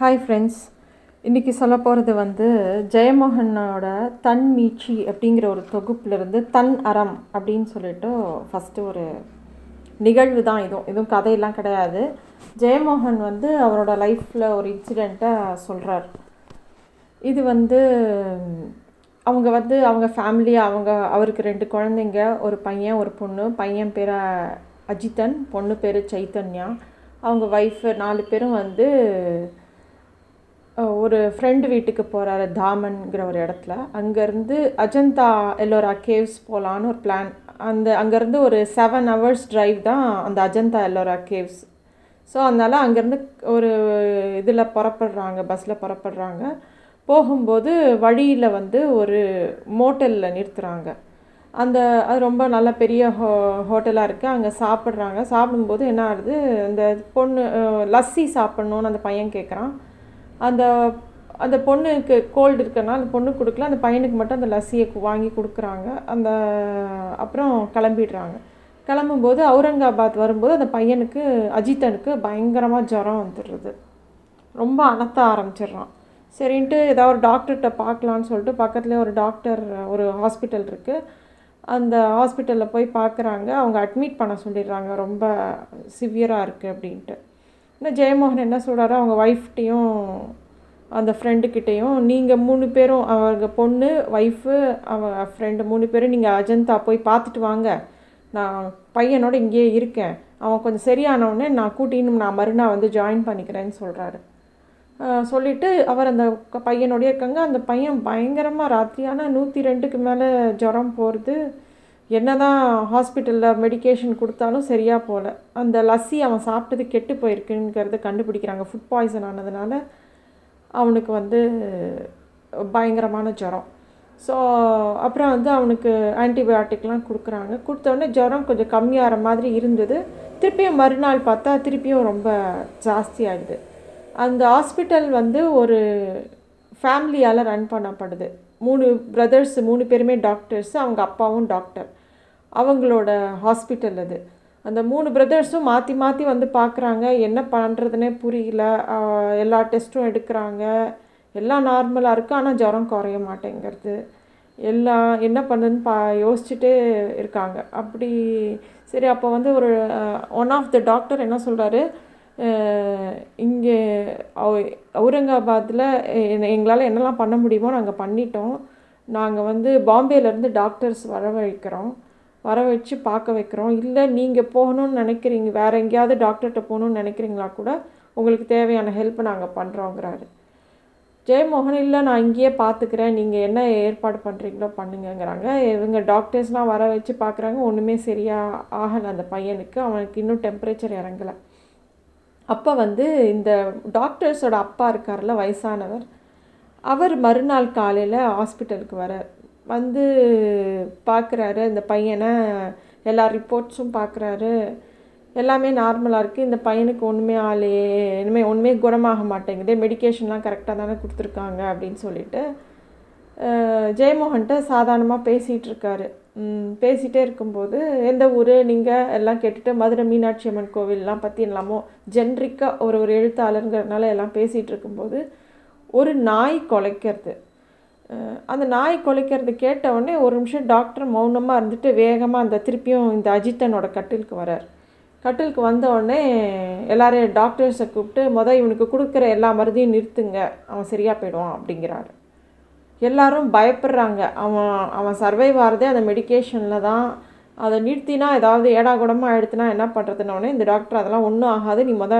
Hi friends இன்றைக்கி சொல்ல போகிறது வந்து ஜெயமோகனோட தன் மீட்சி அப்படிங்கிற ஒரு தொகுப்பிலிருந்து தன் அறம் அப்படின்னு சொல்லிட்டு ஃபஸ்ட்டு ஒரு நிகழ்வு தான் இதுவும். இதுவும் கதையெல்லாம் கிடையாது. ஜெயமோகன் வந்து அவரோட லைஃப்பில் ஒரு இன்சிடெண்ட்டை சொல்கிறார் இது வந்து அவங்க வந்து அவங்க ஃபேமிலி அவங்க அவருக்கு ரெண்டு குழந்தைங்க ஒரு பையன் ஒரு பொண்ணு. பையன் பேர் அஜித்தன் பொண்ணு பேர் சைத்தன்யா. அவங்க ஒய்ஃபு நாலு பேரும் வந்து ஒரு ஃப்ரெண்டு வீட்டுக்கு போகிறாரு தாமன்கிற ஒரு இடத்துல. அங்கேருந்து அஜந்தா எல்லோரா கேவ்ஸ் போகலான்னு ஒரு பிளான் அந்த அங்கேருந்து ஒரு செவன் ஹவர்ஸ் ட்ரைவ் தான் அந்த அஜந்தா எல்லோரா கேவ்ஸ் ஸோ அதனால் அங்கேருந்து ஒரு இதில் புறப்படுறாங்க பஸ்ஸில் புறப்படுறாங்க. போகும்போது வழியில் வந்து ஒரு மோட்டலில் நிறுத்துகிறாங்க அந்த அது ரொம்ப நல்ல பெரிய ஹோ ஹோட்டலாக இருக்குது அங்கே சாப்பிட்றாங்க. சாப்பிடும்போது என்ன ஆகுது? அந்த பொண்ணு லஸ்ஸி சாப்பிட்ணுன்னு அந்த பையன் கேட்குறான் அந்த அந்த பொண்ணுக்கு கோல்டு இருக்கனால அந்த பொண்ணுக்கு கொடுக்கல அந்த பையனுக்கு மட்டும் அந்த லஸ்ஸியை வாங்கி கொடுக்குறாங்க. அந்த அப்புறம் கிளம்பிடுறாங்க. கிளம்பும்போது அவுரங்காபாத் வரும்போது அந்த பையனுக்கு அஜித்தனுக்கு பயங்கரமாக ஜுரம் வந்துடுறது. ரொம்ப அனத்த ஆரம்பிச்சிடுறான். சரின்ட்டு ஏதாவது ஒரு டாக்டர்கிட்ட பார்க்கலான்னு சொல்லிட்டு பக்கத்துலேயே ஒரு டாக்டர் ஒரு ஹாஸ்பிட்டல் இருக்குது அந்த ஹாஸ்பிட்டலில் போய் பார்க்குறாங்க. அவங்க அட்மிட் பண்ண சொல்லிடுறாங்க. ரொம்ப சிவியராக இருக்குது அப்படின்ட்டு. என்ன ஜெயமோகன் என்ன சொல்கிறாரு அவங்க ஒய்ஃப்டையும் அந்த ஃப்ரெண்டுக்கிட்டேயும் நீங்கள் மூணு பேரும் அவங்க பொண்ணு ஒய்ஃபு அவன் ஃப்ரெண்டு மூணு பேரும் நீங்கள் அஜந்தா போய் பார்த்துட்டு வாங்க. நான் பையனோட இங்கேயே இருக்கேன். அவன் கொஞ்சம் சரியானவுடனே நான் கூட்டின்னு நான் மறுநாள் வந்து ஜாயின் பண்ணிக்கிறேன்னு சொல்கிறாரு சொல்லிவிட்டு அவர் அந்த பையனோடய இருக்காங்க. அந்த பையன் பயங்கரமாக ராத்திரியான நூற்றி ரெண்டுக்கு மேலே ஜுரம் போகிறது என்ன தான் ஹாஸ்பிட்டலில் மெடிக்கேஷன் கொடுத்தாலும் சரியாக போகல அந்த லஸ்ஸி அவன் சாப்பிட்டது கெட்டு போயிருக்குங்கிறத கண்டுபிடிக்கிறாங்க. ஃபுட் பாய்சன் ஆனதுனால அவனுக்கு வந்து பயங்கரமான ஜுரம். ஸோ அப்புறம் வந்து அவனுக்கு ஆன்டிபயோட்டிக்லாம் கொடுக்குறாங்க. கொடுத்தோடனே ஜுரம் கொஞ்சம் கம்மியாகிற மாதிரி இருந்தது. திருப்பியும் மறுநாள் பார்த்தா திருப்பியும் ரொம்ப ஜாஸ்தி ஆகிடுது அந்த ஹாஸ்பிட்டல் வந்து ஒரு ஃபேமிலியால் ரன் பண்ணப்படுது. மூணு பிரதர்ஸ் மூணு பேருமே டாக்டர்ஸ் அவங்க அப்பாவும் டாக்டர் அவங்களோட ஹாஸ்பிட்டல் அது. அந்த மூணு பிரதர்ஸும் மாற்றி மாற்றி வந்து பார்க்குறாங்க என்ன பண்ணுறதுனே புரியல. எல்லா டெஸ்ட்டும் எடுக்கிறாங்க. எல்லாம் நார்மலாக இருக்குது ஆனால் ஜுரம் குறைய மாட்டேங்கிறது. எல்லாம் என்ன பண்ணுதுன்னு பா யோசிச்சுட்டே இருக்காங்க. அப்படி சரி அப்போ வந்து ஒரு ஒன் ஆஃப் த டாக்டர் என்ன சொல்கிறாரு இங்கே அவுரங்காபாத்தில் எங்களால் என்னெல்லாம் பண்ண முடியுமோ நாங்கள் பண்ணிட்டோம். நாங்கள் வந்து பாம்பேலேருந்து டாக்டர்ஸ் வரவழைக்கிறோம். வர வச்சு பார்க்க வைக்கிறோம். இல்லை நீங்கள் போகணும்னு நினைக்கிறீங்க வேறு எங்கேயாவது டாக்டர்கிட்ட போகணுன்னு நினைக்கிறீங்களா கூட உங்களுக்கு தேவையான ஹெல்ப் நாங்கள் பண்ணுறோங்கிறாரு ஜெயமோகன் இல்லை நான் இங்கேயே பார்த்துக்கிறேன். நீங்கள் என்ன ஏற்பாடு பண்ணுறீங்களோ பண்ணுங்கங்கிறாங்க. இவங்க டாக்டர்ஸ்லாம் வர வச்சு பார்க்குறாங்க. ஒன்றுமே சரியாக ஆகலை அந்த பையனுக்கு. அவனுக்கு இன்னும் டெம்பரேச்சர் இறங்கலை. அப்போ வந்து இந்த டாக்டர்ஸோட அப்பா இருக்கார்ல வயசானவர் அவர் மறுநாள் காலையில் ஹாஸ்பிட்டலுக்கு வர வந்து பார்க்குறாரு இந்த பையனை எல்லா ரிப்போர்ட்ஸும் பார்க்குறாரு எல்லாமே நார்மலாக இருக்குது இந்த பையனுக்கு ஒன்றுமே ஆளே இனிமேல் ஒன்றுமே குணமாக மாட்டேங்குது. மெடிக்கேஷன்லாம் கரெக்டாக தானே கொடுத்துருக்காங்க அப்படின்னு சொல்லிட்டு ஜெயமோகன்கிட்ட சாதாரணமாக பேசிகிட்டு இருக்காரு. பேசிகிட்டே இருக்கும்போது எந்த ஊர்? நீங்கள் எல்லாம் கேட்டுட்டு மதுரை மீனாட்சி அம்மன் கோவில்லாம் பற்றி எல்லாமோ ஜென்ரிக்காக ஒரு ஒரு எழுத்தாளருங்கிறதுனால எல்லாம் பேசிகிட்டு இருக்கும்போது ஒரு நாய் குலைக்கிறது. அந்த நாய் கொலைக்கிறது கேட்ட உடனே ஒரு நிமிஷம் டாக்டர் மௌனமாக இருந்துட்டு வேகமாக அந்த திருப்பியும் இந்த அஜித்தனோட கட்டிலுக்கு வரார். கட்டிலுக்கு வந்த உடனே எல்லாரையும் டாக்டர்ஸை கூப்பிட்டு மொதல் இவனுக்கு கொடுக்குற எல்லா மருந்தையும் நிறுத்துங்க. அவன் சரியாக போயிடுவான் அப்படிங்கிறாரு. எல்லாரும் பயப்படுறாங்க. அவன் அவன் சர்வைவ் ஆகிறதே அந்த மெடிக்கேஷனில் தான். அதை நிறுத்தினா ஏதாவது ஏடாகுடமாக ஆகிடுத்துனா என்ன பண்ணுறதுனோடனே இந்த டாக்டர் அதெல்லாம் ஒன்றும் ஆகாது. நீ முத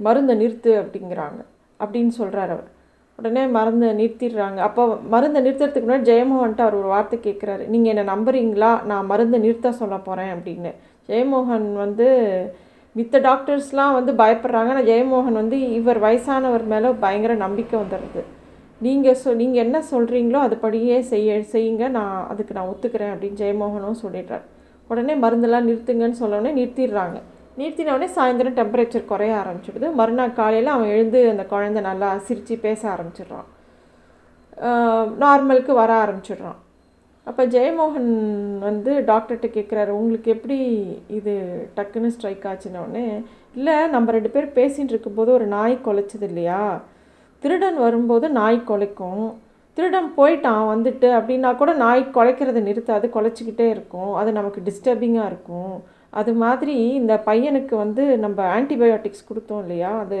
மருந்தை நிறுத்து அப்படிங்கிறாங்க. அப்படின்னு சொல்கிறார் அவர். உடனே மருந்தை நிறுத்திடுறாங்க. அப்போ மருந்தை நிறுத்துறதுக்கு முன்னாடி ஜெயமோகன்ட்டு அவர் ஒரு வார்த்தை கேட்குறாரு நீங்கள் என்னை நம்புறீங்களா? நான் மருந்தை நிறுத்த சொல்ல போகிறேன் அப்படின்னு. ஜெயமோகன் வந்து மித்த டாக்டர்ஸ்லாம் வந்து பயப்படுறாங்க. ஆனால் ஜெயமோகன் வந்து இவர் வயசானவர் மேலே பயங்கர நம்பிக்கை வந்துடுது. நீங்கள் சொ நீங்கள் என்ன சொல்கிறீங்களோ அதுபடியே செய்ய செய்யுங்க. நான் அதுக்கு நான் ஒத்துக்கிறேன் அப்படின்னு ஜெயமோகனும் சொல்லிடுறார். உடனே மருந்தெல்லாம் நிறுத்துங்கன்னு சொன்னோடனே நிறுத்திடுறாங்க. நிறுத்தினோடனே சாயந்தரம் டெம்பரேச்சர் குறைய ஆரம்பிச்சிடுது. மறுநாள் காலையில் அவன் எழுந்து அந்த குழந்தை நல்லா சிரித்து பேச ஆரம்பிச்சிடுறான். நார்மலுக்கு வர ஆரம்பிச்சிடுறான். அப்போ ஜெயமோகன் வந்து டாக்டர்கிட்ட கேட்குறாரு உங்களுக்கு எப்படி இது டக்குன்னு ஸ்ட்ரைக் ஆச்சுனோடனே இல்லை நம்ம ரெண்டு பேர் பேசிகிட்டு இருக்கும்போது ஒரு நாய் குலைச்சது இல்லையா? திருடன் வரும்போது நாய் குலைக்கும். திருடன் போயிட்டான் வந்துட்டு அப்படின்னா கூட நாய் குலைக்கிறத நிறுத்தாது குலைச்சிக்கிட்டே இருக்கும். அது நமக்கு டிஸ்டர்பிங்காக இருக்கும். அது மாதிரி இந்த பையனுக்கு வந்து நம்ம ஆன்டிபயோட்டிக்ஸ் கொடுத்தோம் இல்லையா? அது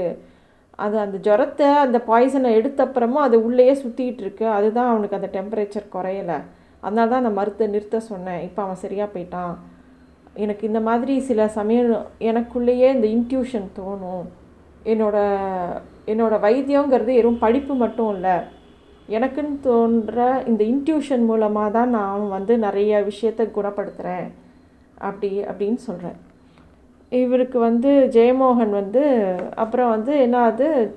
அது அந்த ஜுரத்தை அந்த பாய்சனை எடுத்த அப்புறமும் அது உள்ளேயே சுற்றிக்கிட்டு இருக்கு. அதுதான் அவனுக்கு அந்த டெம்பரேச்சர் குறையலை. அதனால தான் அந்த மருத்தை நிறுத்த சொன்னேன். இப்போ அவன் சரியாக போயிட்டான். எனக்கு இந்த மாதிரி சில சமயம் எனக்குள்ளேயே இந்த இன்ட்யூஷன் தோணும். என்னோட என்னோடய வைத்தியங்கிறது வெறும் படிப்பு மட்டும் இல்லை. எனக்குன்னு தோன்ற இந்த இன்ட்யூஷன் மூலமாக தான் நான் வந்து நிறைய விஷயத்தை குணப்படுத்துகிறேன் அப்படி அப்படின்னு சொல்கிறேன் இவருக்கு வந்து ஜெயமோகன் வந்து அப்புறம் வந்து என்ன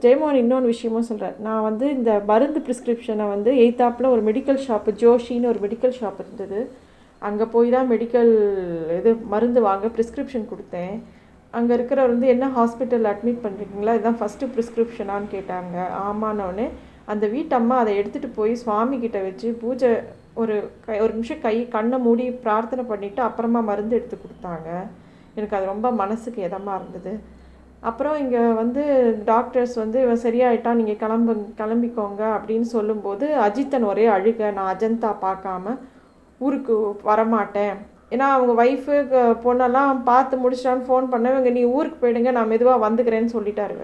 ஜெயமோகன் இன்னொன்று விஷயமும் சொல்கிறார் நான் வந்து இந்த மருந்து ப்ரிஸ்கிரிப்ஷனை வந்து எய்த்தாப்பில் ஒரு மெடிக்கல் ஷாப்பு ஜோஷின்னு ஒரு மெடிக்கல் ஷாப் இருந்தது. அங்கே போய் தான் மெடிக்கல் இது மருந்து வாங்க ப்ரிஸ்கிரிப்ஷன் கொடுத்தேன். அங்கே இருக்கிறவர் வந்து என்ன ஹாஸ்பிட்டல் அட்மிட் பண்ணுறீங்களா இதுதான் ஃபஸ்ட்டு ப்ரிஸ்கிரிப்ஷனான்னு கேட்டாங்க. ஆமானோடனே அந்த வீட்டம்மா அதை எடுத்துகிட்டு போய் சுவாமி கிட்ட வச்சு பூஜை ஒரு கை ஒரு நிமிஷம் கை கண்ணை மூடி பிரார்த்தனை பண்ணிவிட்டு அப்புறமா மருந்து எடுத்து கொடுத்தாங்க. எனக்கு அது ரொம்ப மனசுக்கு இதமாக இருந்தது. அப்புறம் இங்கே வந்து டாக்டர்ஸ் வந்து இவன் சரியாயிட்டான் நீங்கள் கிளம்பு கிளம்பிக்கோங்க அப்படின்னு சொல்லும்போது அஜித்தன் ஒரே அழுக நான் அஜந்தா பார்க்காம ஊருக்கு வரமாட்டேன். ஏன்னா அவங்க ஒய்ஃபு பொண்ணெல்லாம் பார்த்து முடிச்சிட்டான்னு ஃபோன் பண்ண இவங்க நீ ஊருக்கு போயிடுங்க நான் மெதுவாக வந்துக்கிறேன்னு சொல்லிட்டாரு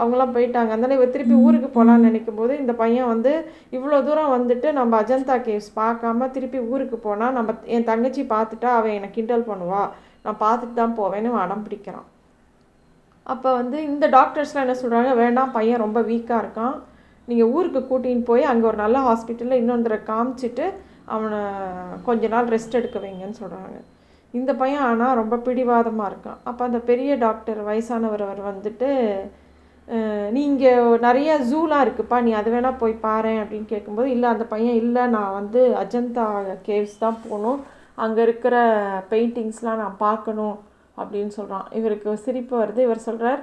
அவங்களாம் போயிட்டாங்க. அந்த இவ திருப்பி ஊருக்கு போகலான்னு நினைக்கும் போது இந்த பையன் வந்து இவ்வளோ தூரம் வந்துட்டு நம்ம அஜந்தா கேவ்ஸ் பார்க்காம திருப்பி ஊருக்கு போனால் நம்ம என் தங்கச்சி பார்த்துட்டா அவன் என்னை கிண்டல் பண்ணுவா. நான் பார்த்துட்டு தான் போவேன்னு அடம் பிடிக்கிறான். அப்போ வந்து இந்த டாக்டர்ஸ்லாம் என்ன சொல்கிறாங்க வேண்டாம் பையன் ரொம்ப வீக்காக இருக்கான். நீங்கள் ஊருக்கு கூட்டின்னு போய் அங்கே ஒரு நல்ல ஹாஸ்பிட்டலில் இன்னொன்றரை காமிச்சிட்டு அவனை கொஞ்ச நாள் ரெஸ்ட் எடுக்க வைங்கன்னு சொல்கிறாங்க இந்த பையன் ஆனால் ரொம்ப பிடிவாதமாக இருக்கான். அப்போ அந்த பெரிய டாக்டர் வயசானவர் அவர் வந்துட்டு நீங்கள் நிறைய ஜூலாம் இருக்குப்பா நீ அது வேணால் போய் பாரு அப்படின்னு கேட்கும்போது இல்லை அந்த பையன் இல்லை நான் வந்து அஜந்தா கேவ்ஸ் தான் போகணும். அங்கே இருக்கிற பெயிண்டிங்ஸ்லாம் நான் பார்க்கணும் அப்படின்னு சொல்கிறான் இவருக்கு சிரிப்பு வருது. இவர் சொல்கிறார்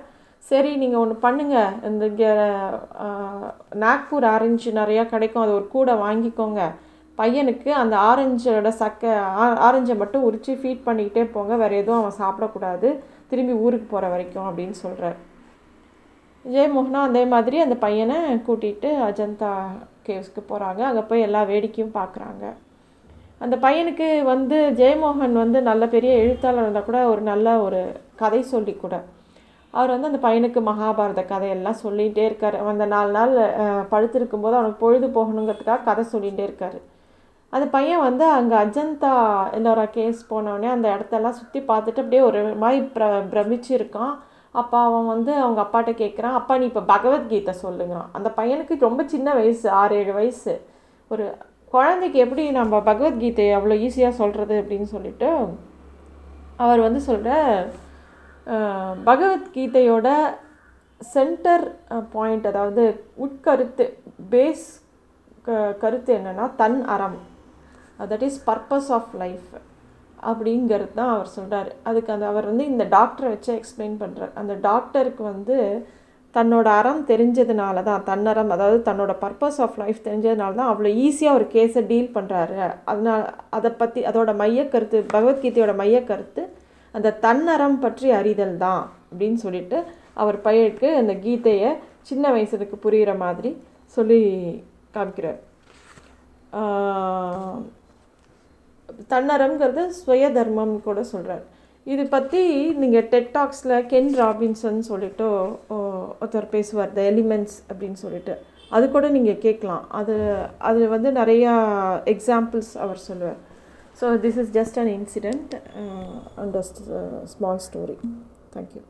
சரி நீங்கள் ஒன்று பண்ணுங்கள் இந்த இங்கே நாக்பூர் ஆரஞ்சு நிறையா கிடைக்கும். அது ஒரு கூடை வாங்கிக்கோங்க. பையனுக்கு அந்த ஆரஞ்சோட சக்கை ஆரஞ்சை மட்டும் உரித்து ஃபீட் பண்ணிக்கிட்டே போங்க. வேறு எதுவும் அவன் சாப்பிடக்கூடாது. திரும்பி ஊருக்கு போகிற வரைக்கும் அப்படின்னு சொல்கிறார் ஜெயமோகனும் அதே மாதிரி அந்த பையனை கூட்டிகிட்டு அஜந்தா கேவ்ஸ்க்கு போகிறாங்க அங்கே போய் எல்லா வேடிக்கையும் பார்க்குறாங்க அந்த பையனுக்கு வந்து ஜெயமோகன் வந்து நல்ல பெரிய எழுத்தாளர் இருந்தால் கூட ஒரு நல்ல ஒரு கதை சொல்லி கூட. அவர் வந்து அந்த பையனுக்கு மகாபாரத கதையெல்லாம் சொல்லிகிட்டே இருக்கார். அந்த நாலு நாள் படுத்திருக்கும் போது அவனுக்கு பொழுது போகணுங்கிறதுக்காக கதை சொல்லிகிட்டே இருக்கார். அந்த பையன் வந்து அங்கே அஜந்தா எல்லோரா கேஸ் போனவொடனே அந்த இடத்தெல்லாம் சுற்றி பார்த்துட்டு அப்படியே ஒரு மாதிரி பிர பிரமிச்சு இருக்கான் அப்போ அவன் வந்து அவங்க அப்பாட்ட கேட்குறான் அப்பா நீ இப்போ பகவத்கீதை சொல்லுங்கிறான். அந்த பையனுக்கு ரொம்ப சின்ன வயசு ஆறு ஏழு வயசு. ஒரு குழந்தைக்கு எப்படி நம்ம பகவத்கீதை அவ்வளோ ஈஸியாக சொல்கிறது அப்படின்னு சொல்லிட்டு அவர் வந்து சொல்கிற பகவத்கீதையோட சென்டர் பாயிண்ட் அதாவது உட்கருத்து பேஸ் க கருத்து என்னென்னா தன் அறம். That is purpose of life அப்படிங்கிறது தான் அவர் சொல்கிறார் அதுக்கு அந்த அவர் வந்து இந்த டாக்டரை வச்சு எக்ஸ்பிளைன் பண்ணுறார் அந்த டாக்டருக்கு வந்து தன்னோட அறம் தெரிஞ்சதுனால தான் தன்னறம் அதாவது தன்னோட பர்பஸ் ஆஃப் லைஃப் தெரிஞ்சதுனால தான் அவ்வளோ ஈஸியாக ஒரு கேஸை டீல் பண்ணுறாரு அதனால் அதை பற்றி அதோட மையக்கருத்து பகவத்கீதையோட மையக்கருத்து அந்த தன்னறம் பற்றி அறிதல் தான் அப்படின்னு சொல்லிட்டு அவர் பையனுக்கு அந்த கீதையை சின்ன வயசுக்கு புரிகிற மாதிரி சொல்லி காமிக்கிறார். தன்னரம்ங்கிறது சுய தர்மம் கூட சொல்கிறார் இது பற்றி நீங்கள் டெட்டாக்ஸில் கென் ராபின்சன் சொல்லிட்டு ஒருத்தர் பேசுவார் த எலிமெண்ட்ஸ் அப்படின்னு சொல்லிட்டு. அது கூட நீங்கள் கேட்கலாம். அது அது வந்து நிறையா எக்ஸாம்பிள்ஸ் அவர் சொல்லுவார். So this is just an incident and small story thank you